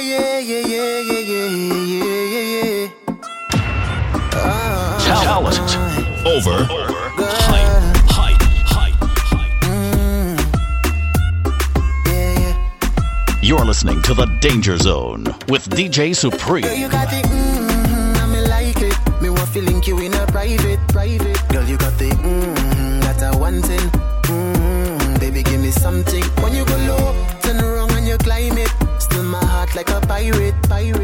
yeah, yeah, yeah, yeah, yeah, yeah, yeah, yeah. Oh, Talent over, over mm. You're listening to The Danger Zone with DJ Supreme. Girl, you got the mmm, I like it. Me want to you in a private, private. Girl, you got the mm-hmm, that I wantin'. fire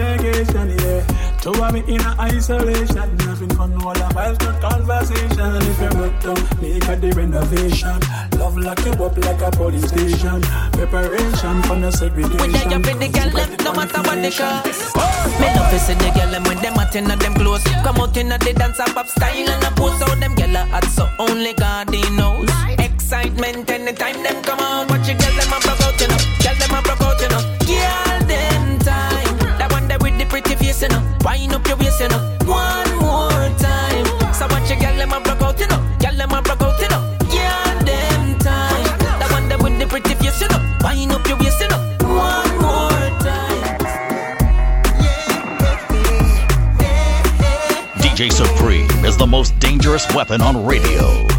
vacation, yeah. To have me in a isolation. nothing fun while I vibes, good conversation. If you broke down, make a the renovation. Love lock you up like a police station. Preparation for the segregation. When they up in the girl, them, no matter what they cost. Me love to see the girl, them when them hot inna them clothes. Come out inna the dance up, up style and a pose. So them girl are hot, so only God he knows. Excitement anytime them come out. Watch your girl, them a broke out, you know. Girl, them a broke out, you know. Face, you know. Wind up your waist, you know. One more time. So watch your them a broke out, you know. Them a broke out, you know. Girl, them time. That one there with the pretty face, you know. Wind up your waist, you know. DJ Supreme is the most dangerous weapon on radio.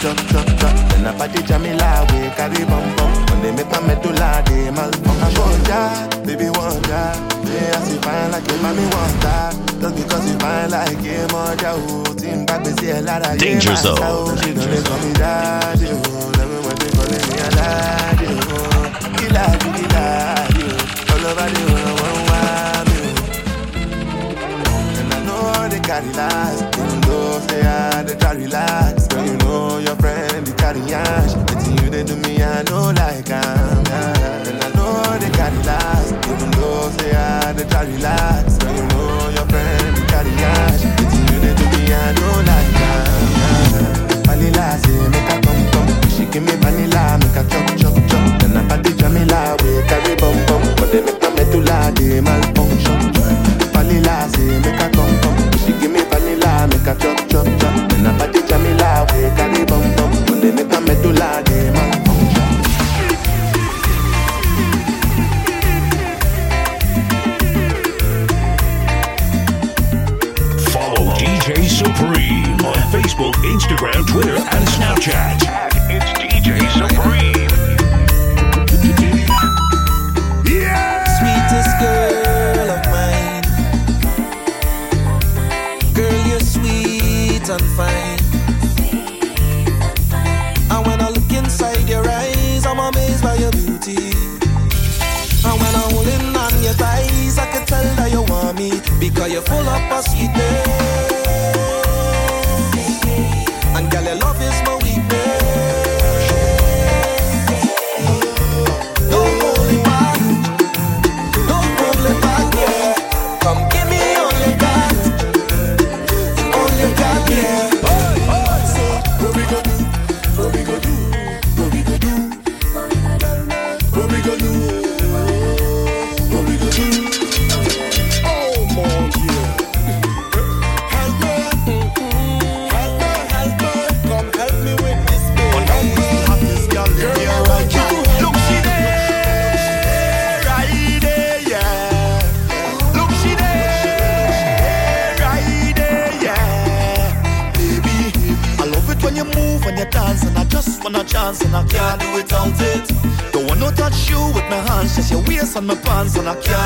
Chop chop chop. Then a party Jamila we carry bum bum. When they make my medulla they malfunction. I want ya, baby ya. Yeah, I see fine like your mommy that. Just because you fine like him or ya. Team back we see a lot of Danger Zone. She don't call me daddy. Oh, love me when they calling me a daddy. Oh, killer, oh. All over the world, one wild, oh. And I know they carry last, even though I they try relax. Know your friend they carry ash. It's you they do me, I know like I'm. Yeah. And I know they carry last, even though say I they try relax. Girl, you know your friend they carry ash. It's you they do me, I know like I'm. Yeah. Vanilla say make a come come. She give me vanilla, make a chop chop chop. Then I party Jamila, we carry bum bum. But they make my medulla, they malfunction. Vanilla say make a come make a chop chop chop. We carry bum bum. But they make my medulla, they. Follow DJ Supreme on Facebook, Instagram, Twitter, and Snapchat. It's DJ Supreme. me because you're full of sweetness. I a car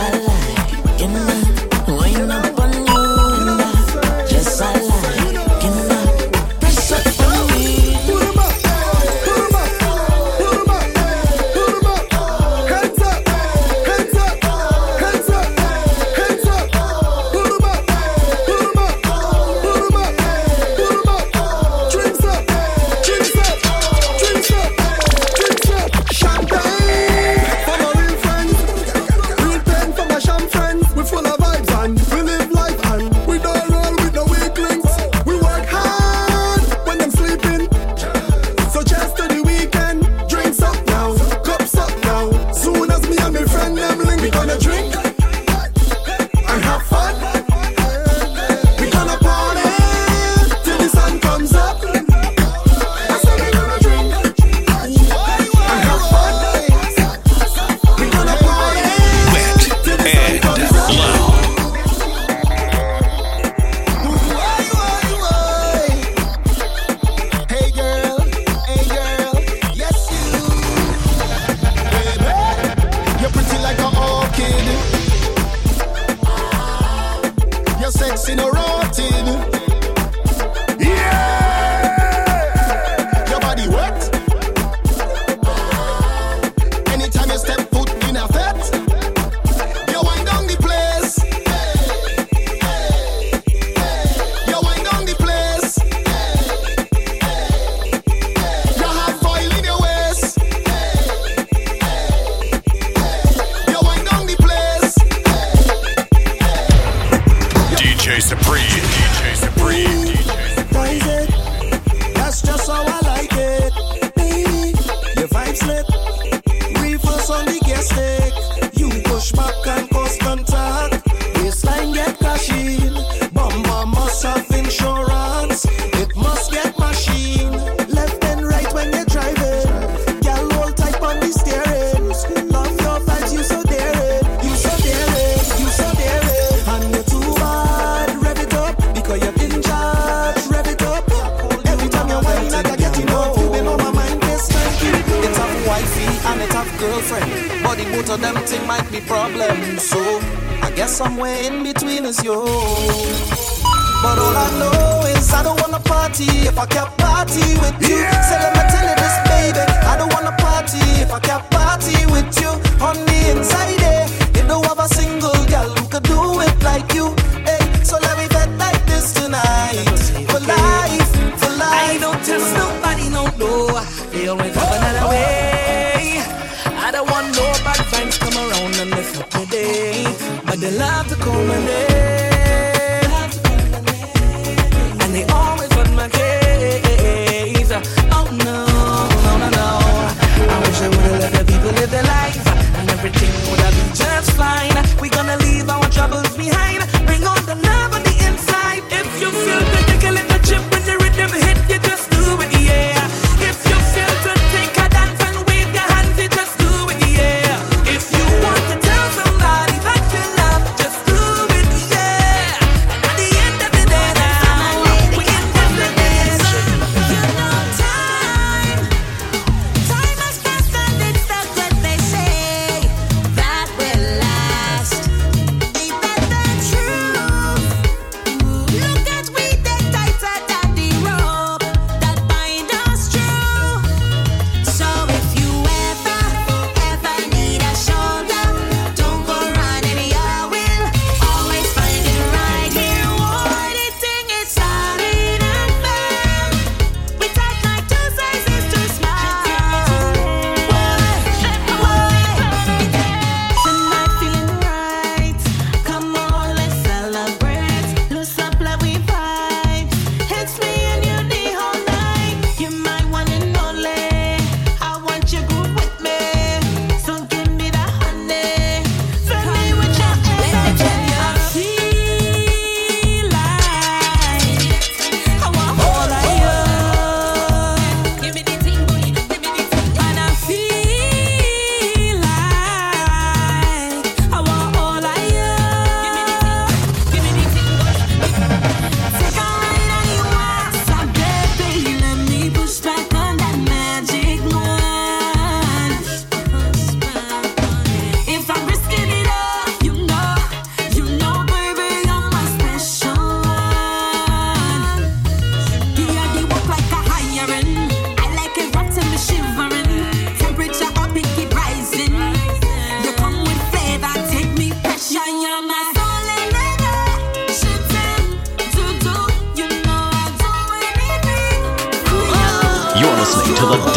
I in the night.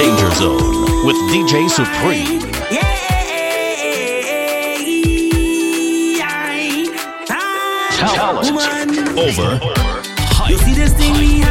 Danger Zone with DJ Supreme. Talent over. Hype. You see this thing we have?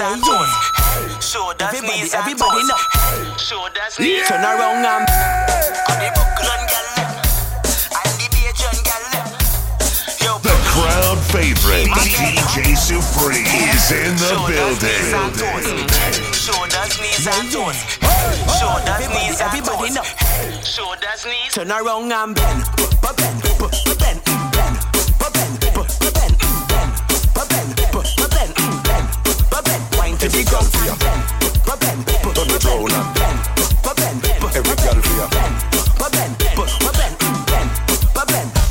and down. Shoulders, everybody, knees everybody and toes. Shoulders, knees. Turn around um. and. On the buckle and gal And the beige and gal Yo, The crowd favorite, DJ Supreme, is in the building. Shoulders, knees and toes. Shoulders, knees and toes. Shoulders, knees. Turn around and bend, bend, bend, bend. girl for ya. Turn it round every girl for.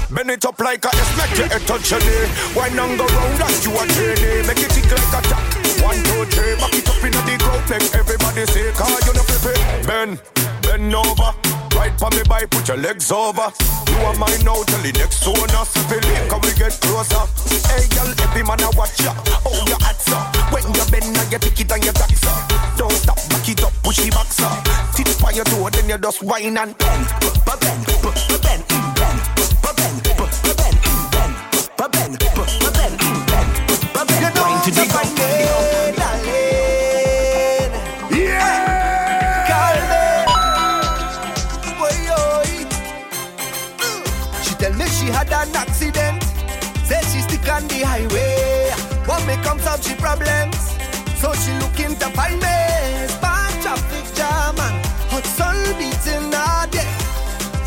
Bend it up like a S, make your head touch your knee. Wine and go round as you a trainee. Make it tick like a tack. One, two, three, back it up in the crowd. Make everybody say, 'Cause you no flip it. Bend, bend over. Right for me by, put your legs over. You are mine now till the next owner. Believe, can we get closer? Hey, girl, every man I watch ya. Oh, your hats up. When you bend, now you pick it and you tax Don't stop, back it up, push it back, sir. Tip by your toe, then you just whine and bend, bend, bend, bend, to find me. Spark traffic jam and hot sun beating her day.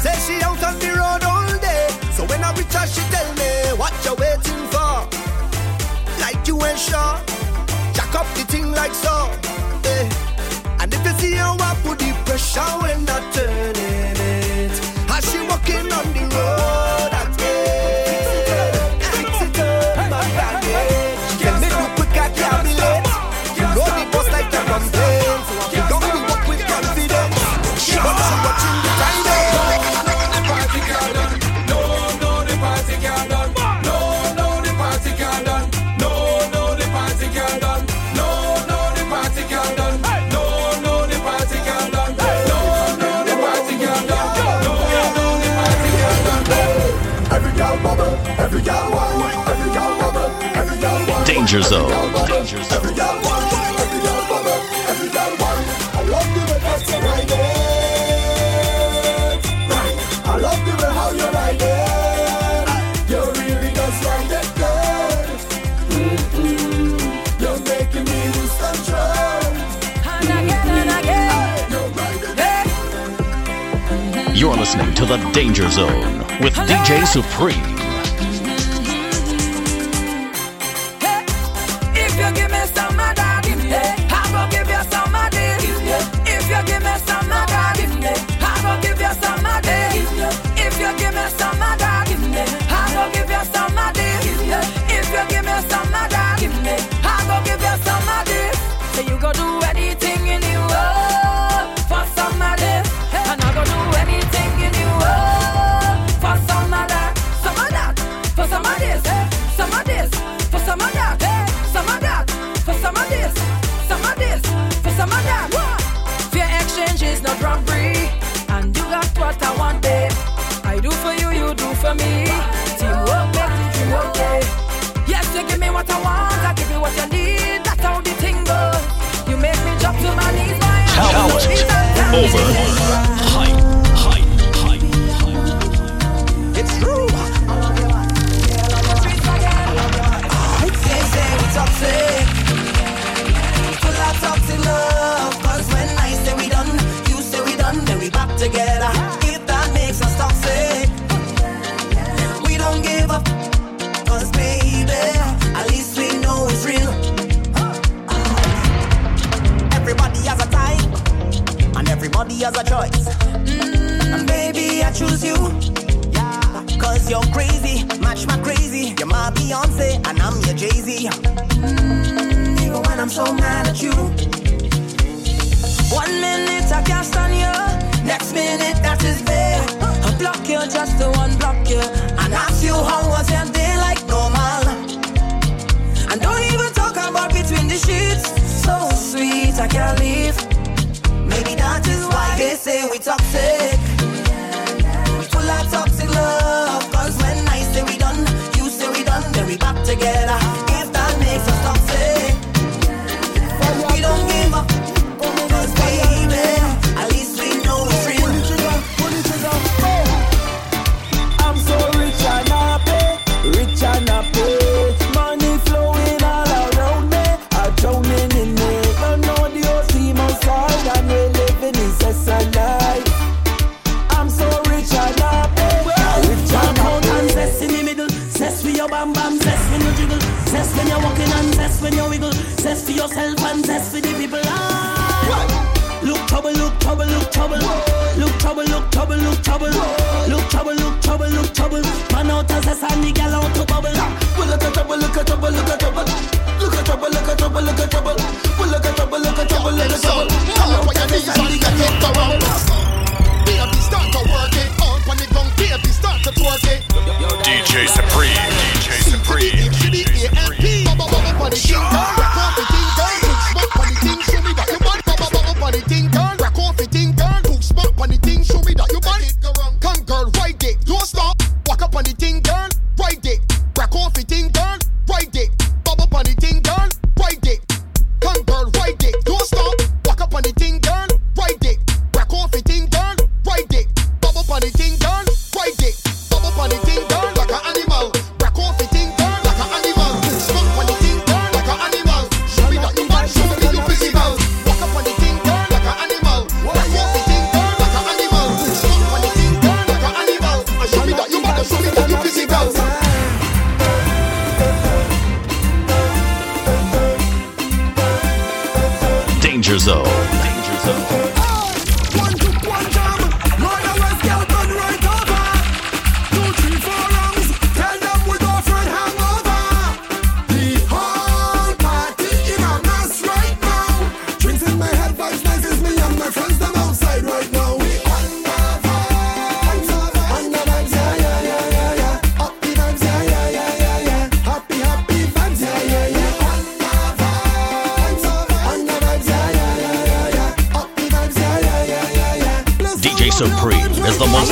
Say she out on the road all day. So when I reach her, she tell me, what you waiting for? Like you ain't sure. Jack up the thing like so. Eh. And if you see how I put the pressure when I turn it, as she walking on the road, again. You ride it. You're listening to The Danger Zone with DJ Supreme. Over has a choice. Mm, baby, I choose you. Yeah. Cause you're crazy, match my crazy. You're my Beyonce, and I'm your Jay Z. Mm, even when I'm so mad at you. One minute I can't stand you, next minute that is bad. I block you just to unblock you, and ask you how was your day like normal. And don't even talk about between the sheets. So sweet, I can't leave. They say we toxic. Full of toxic love. Cause when I say we done, you say we done, then we back together. Danger Zone. Danger Zone.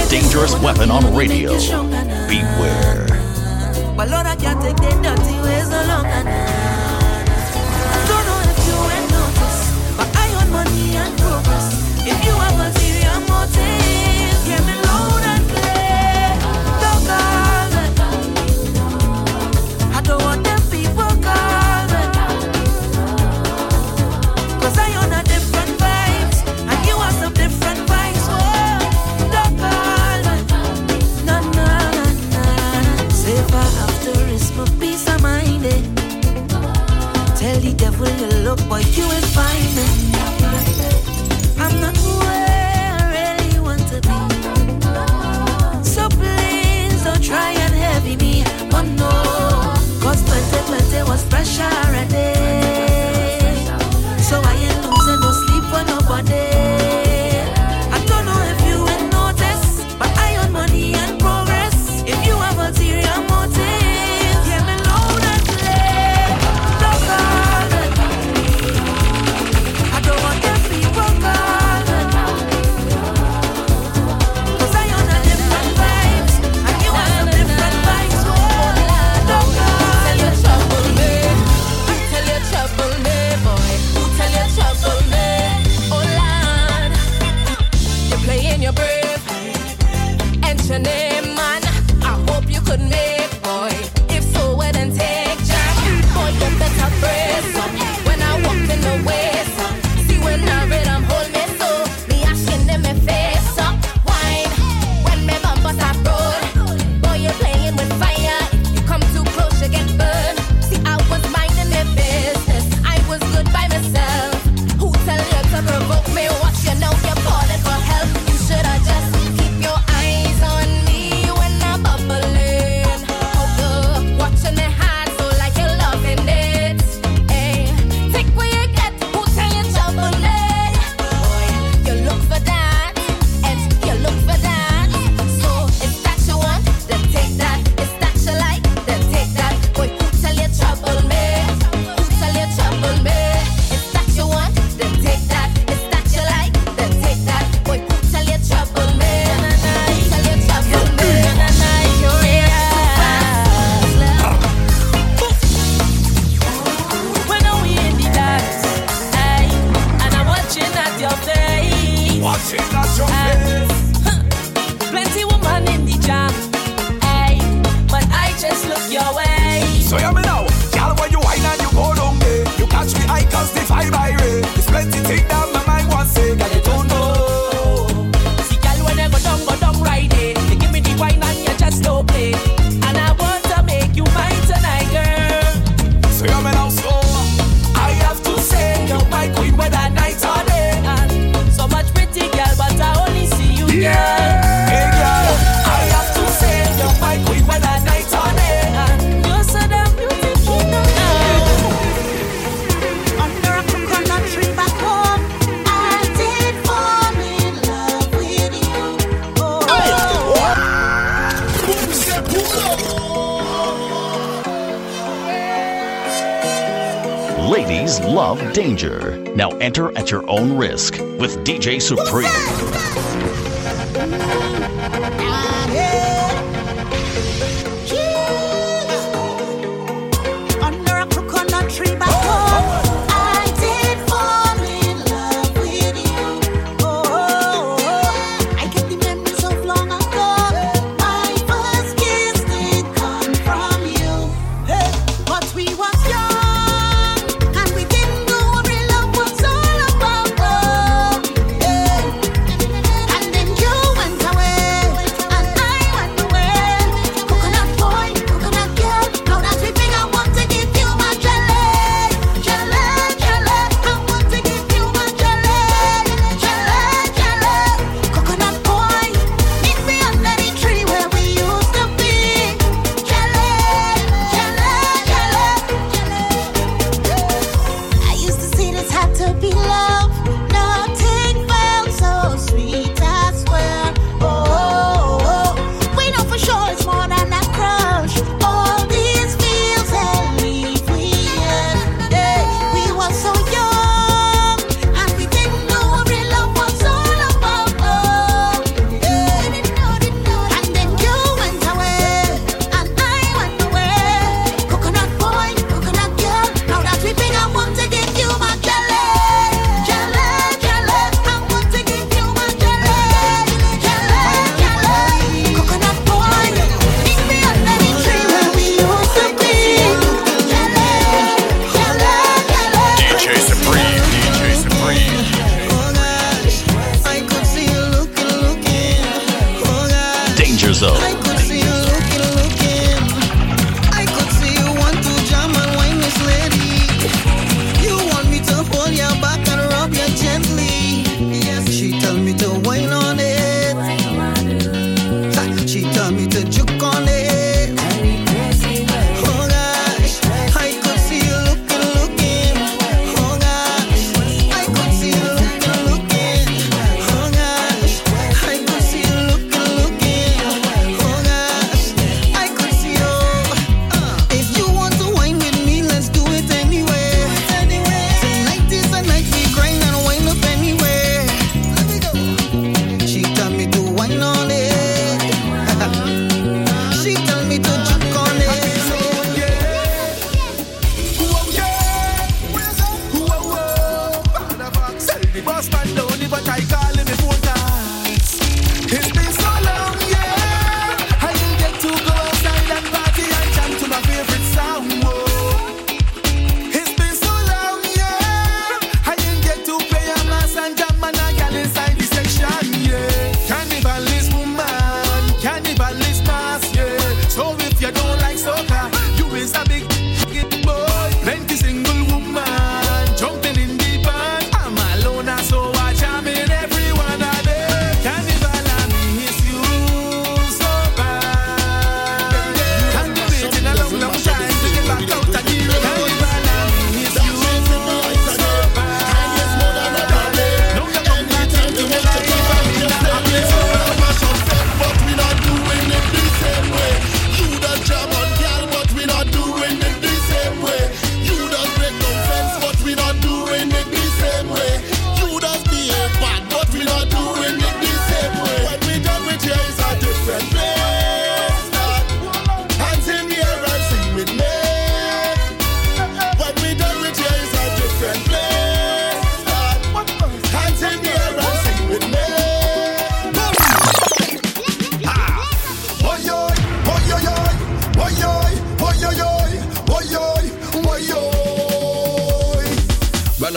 dangerous weapon on radio. Beware. at your own risk with DJ Supreme.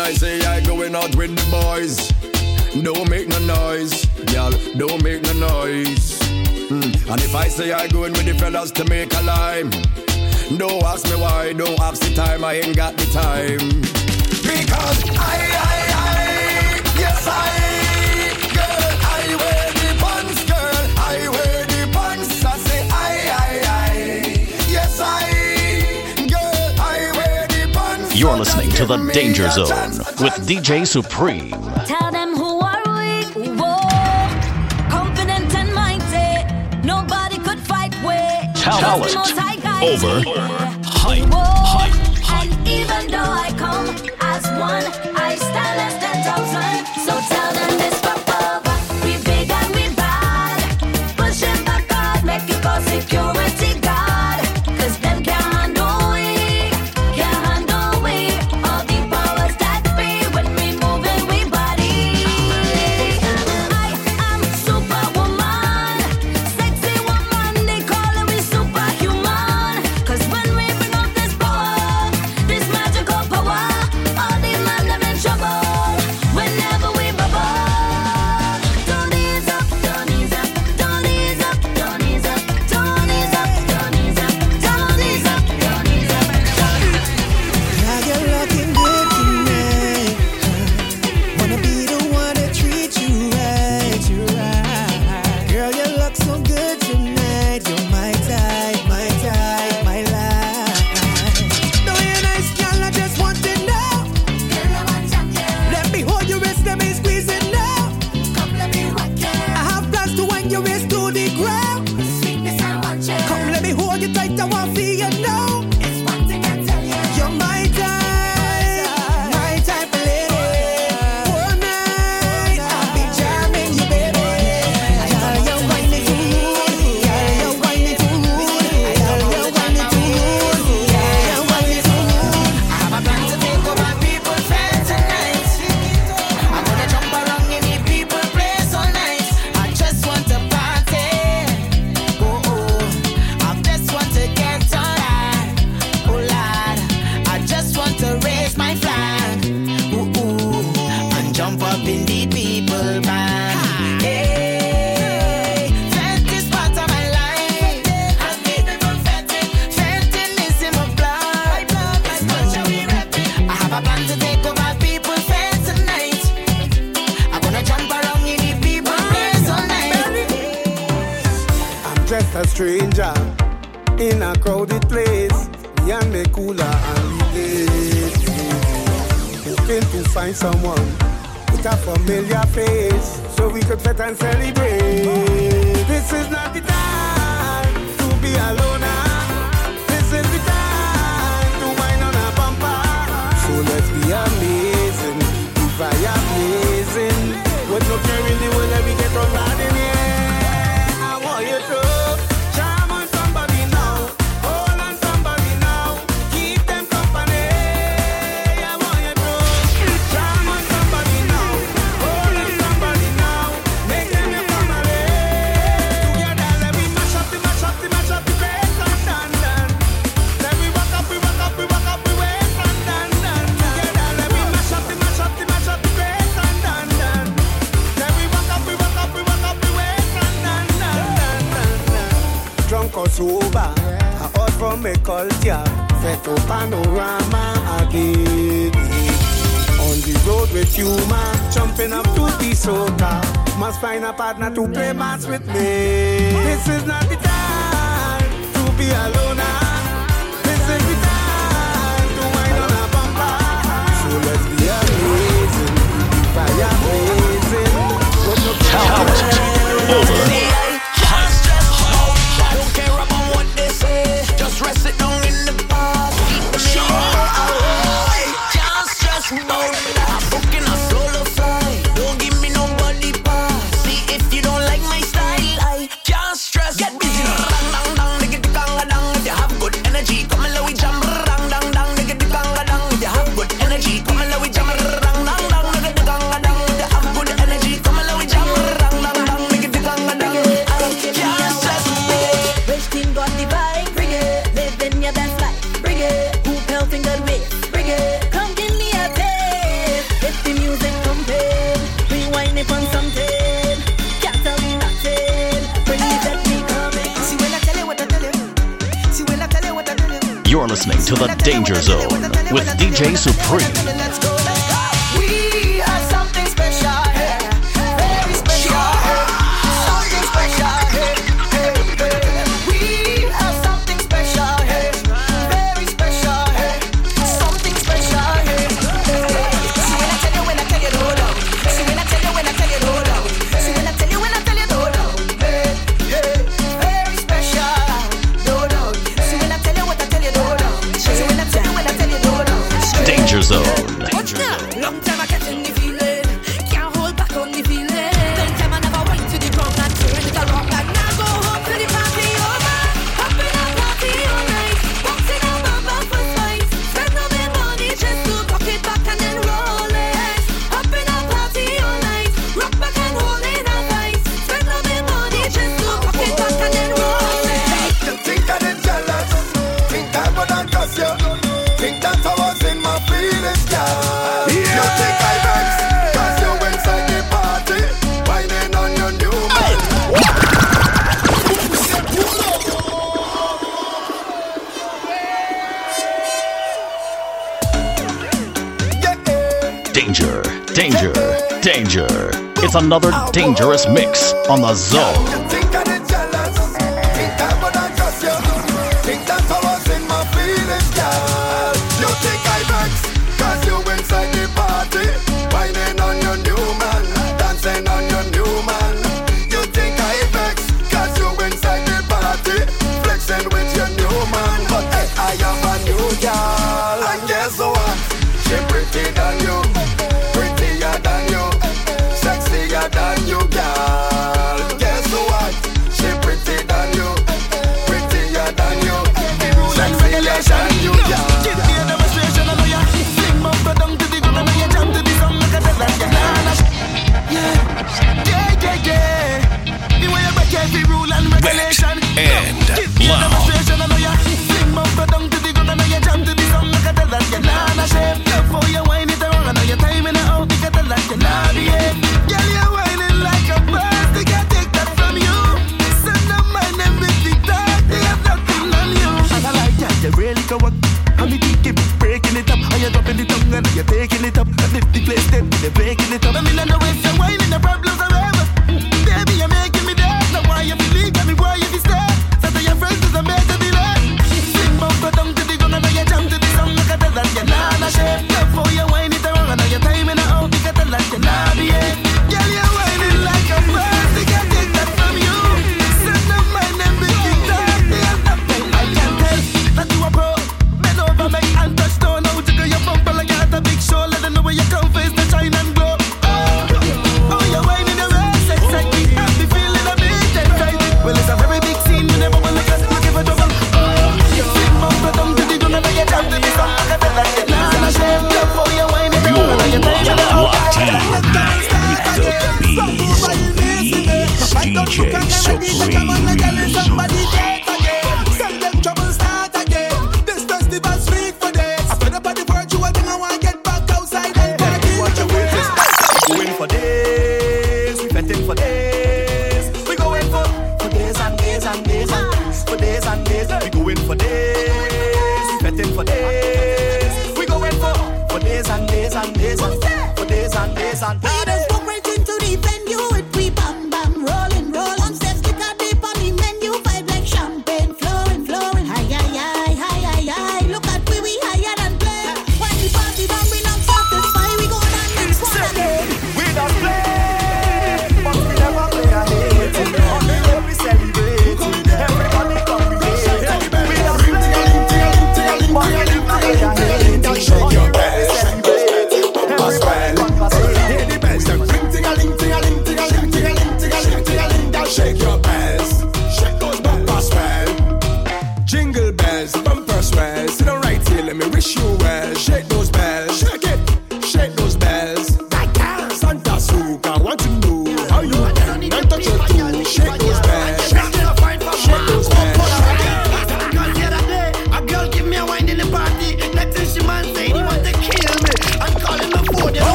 Eh, I say I going out with the boys. Don't make no noise, y'all. Don't make no noise. Mm. And if I say I going with the fellas to make a lime, don't ask me why. Don't ask the time. I ain't got the time. Because I. I You're listening to The Danger Zone with DJ Supreme. Tell them who are we? whoa, confident and mighty. Nobody could fight with. Tell Talent over hype, hype, hype. Even though I come as one. hard not to You're listening to The Danger Zone with DJ Supreme. It's another dangerous mix on the zone.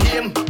Over. She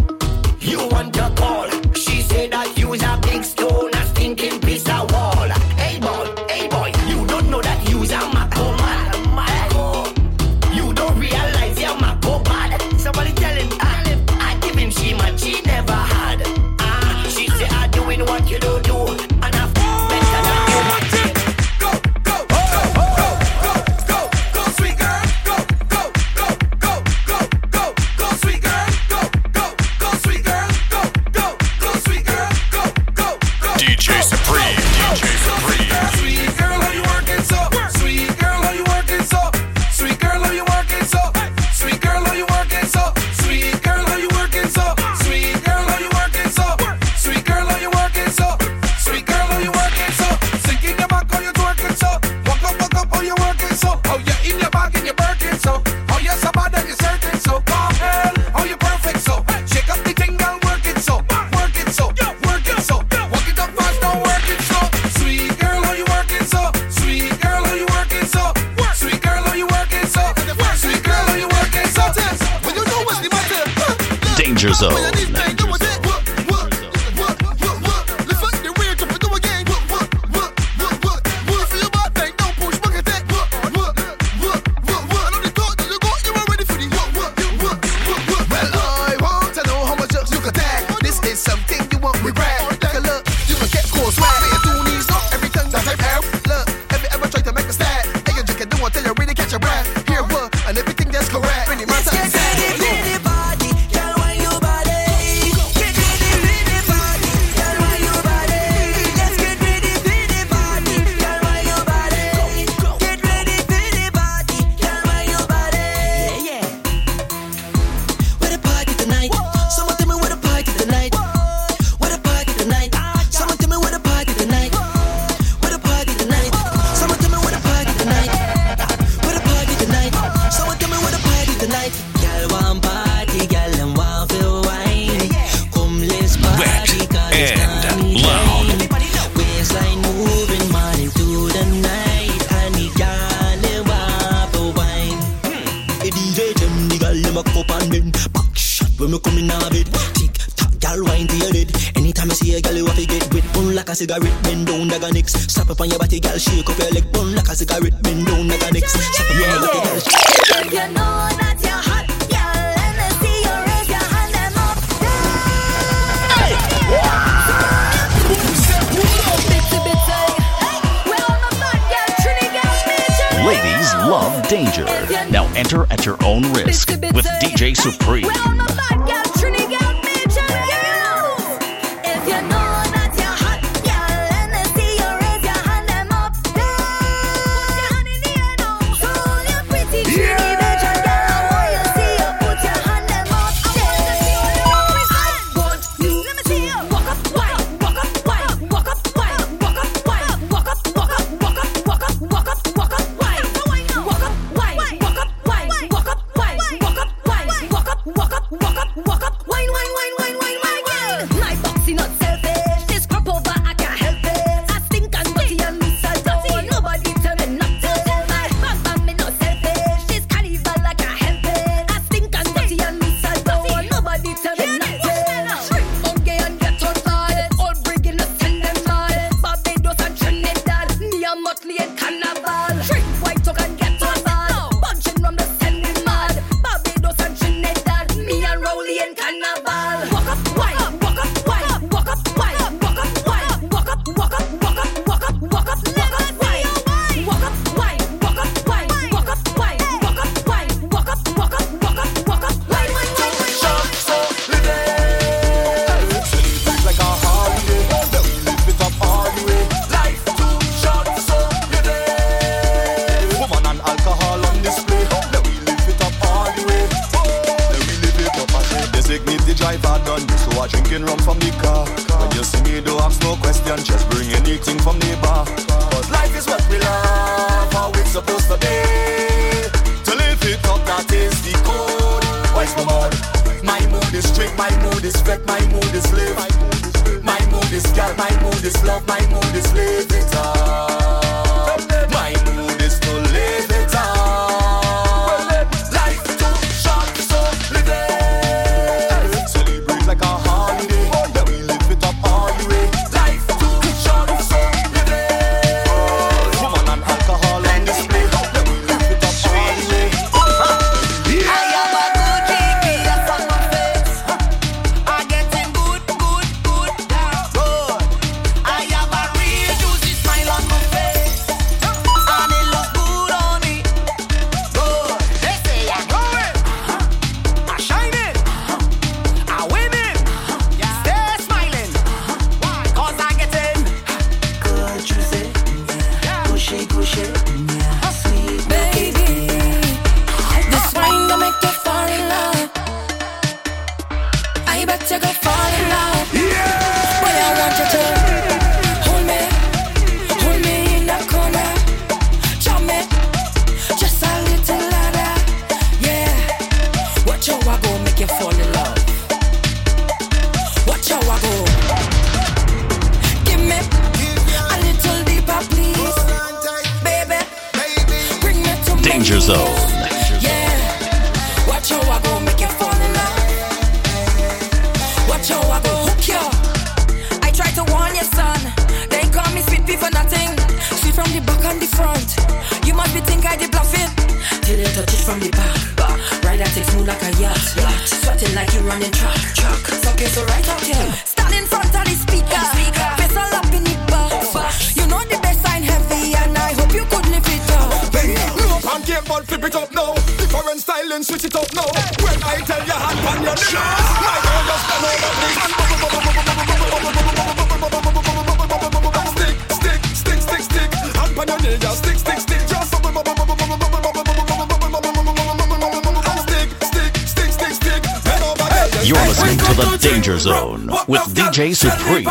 Danger Zone with DJ Supreme.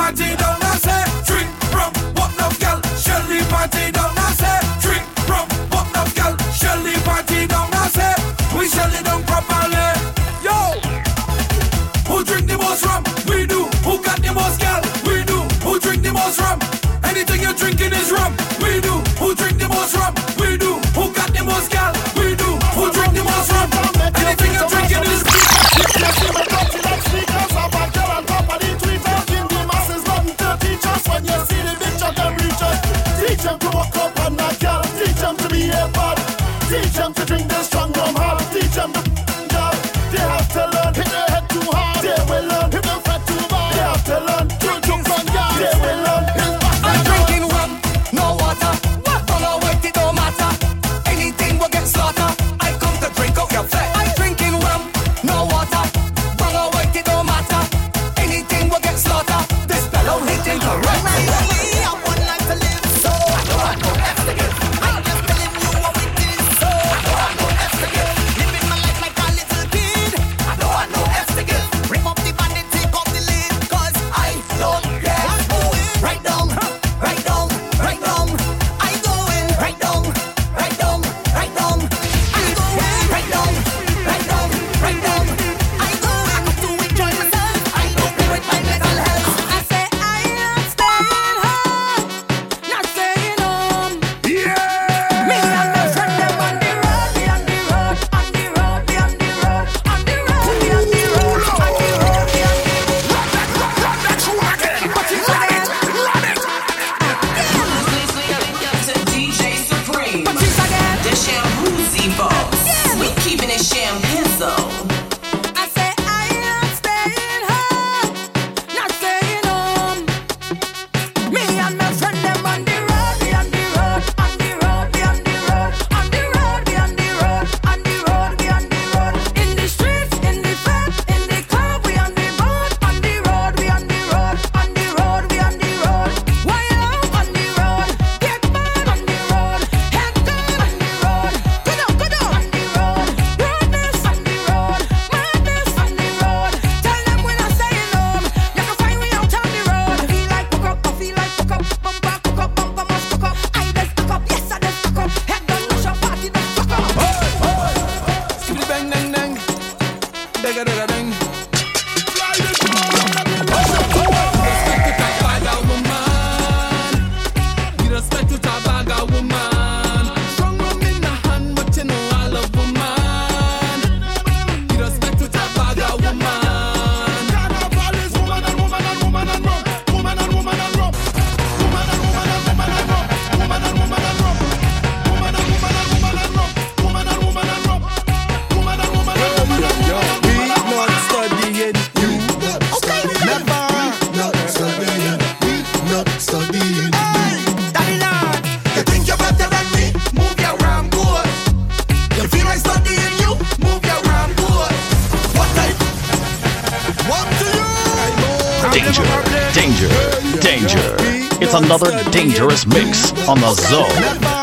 another dangerous mix on the zone.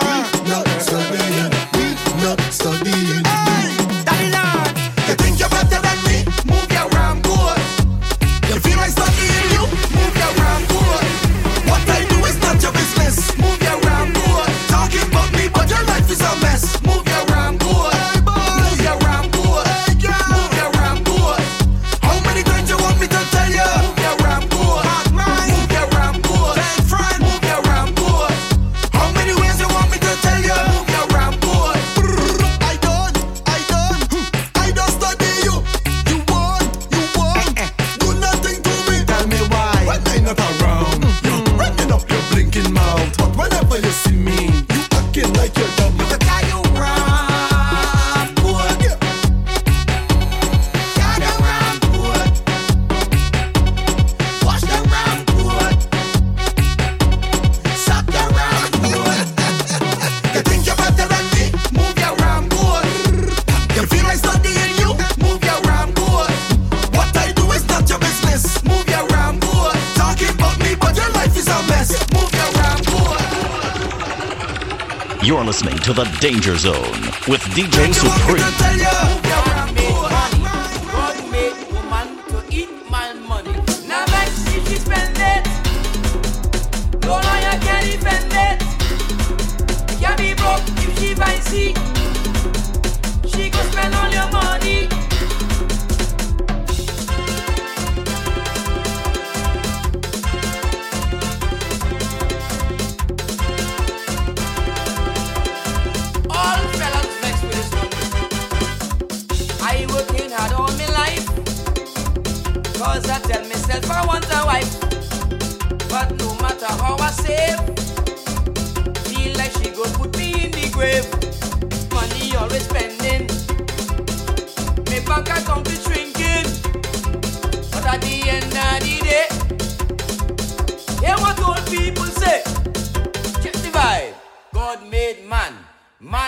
Danger Zone with DJ Supreme.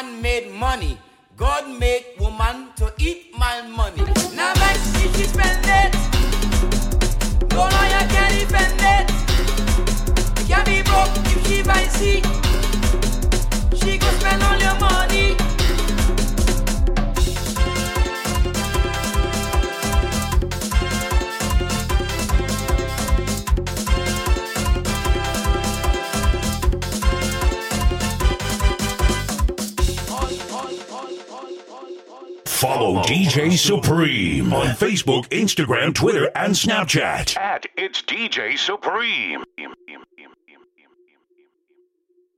man made money. God made Facebook, Instagram, Twitter, and Snapchat. At It's DJ Supreme.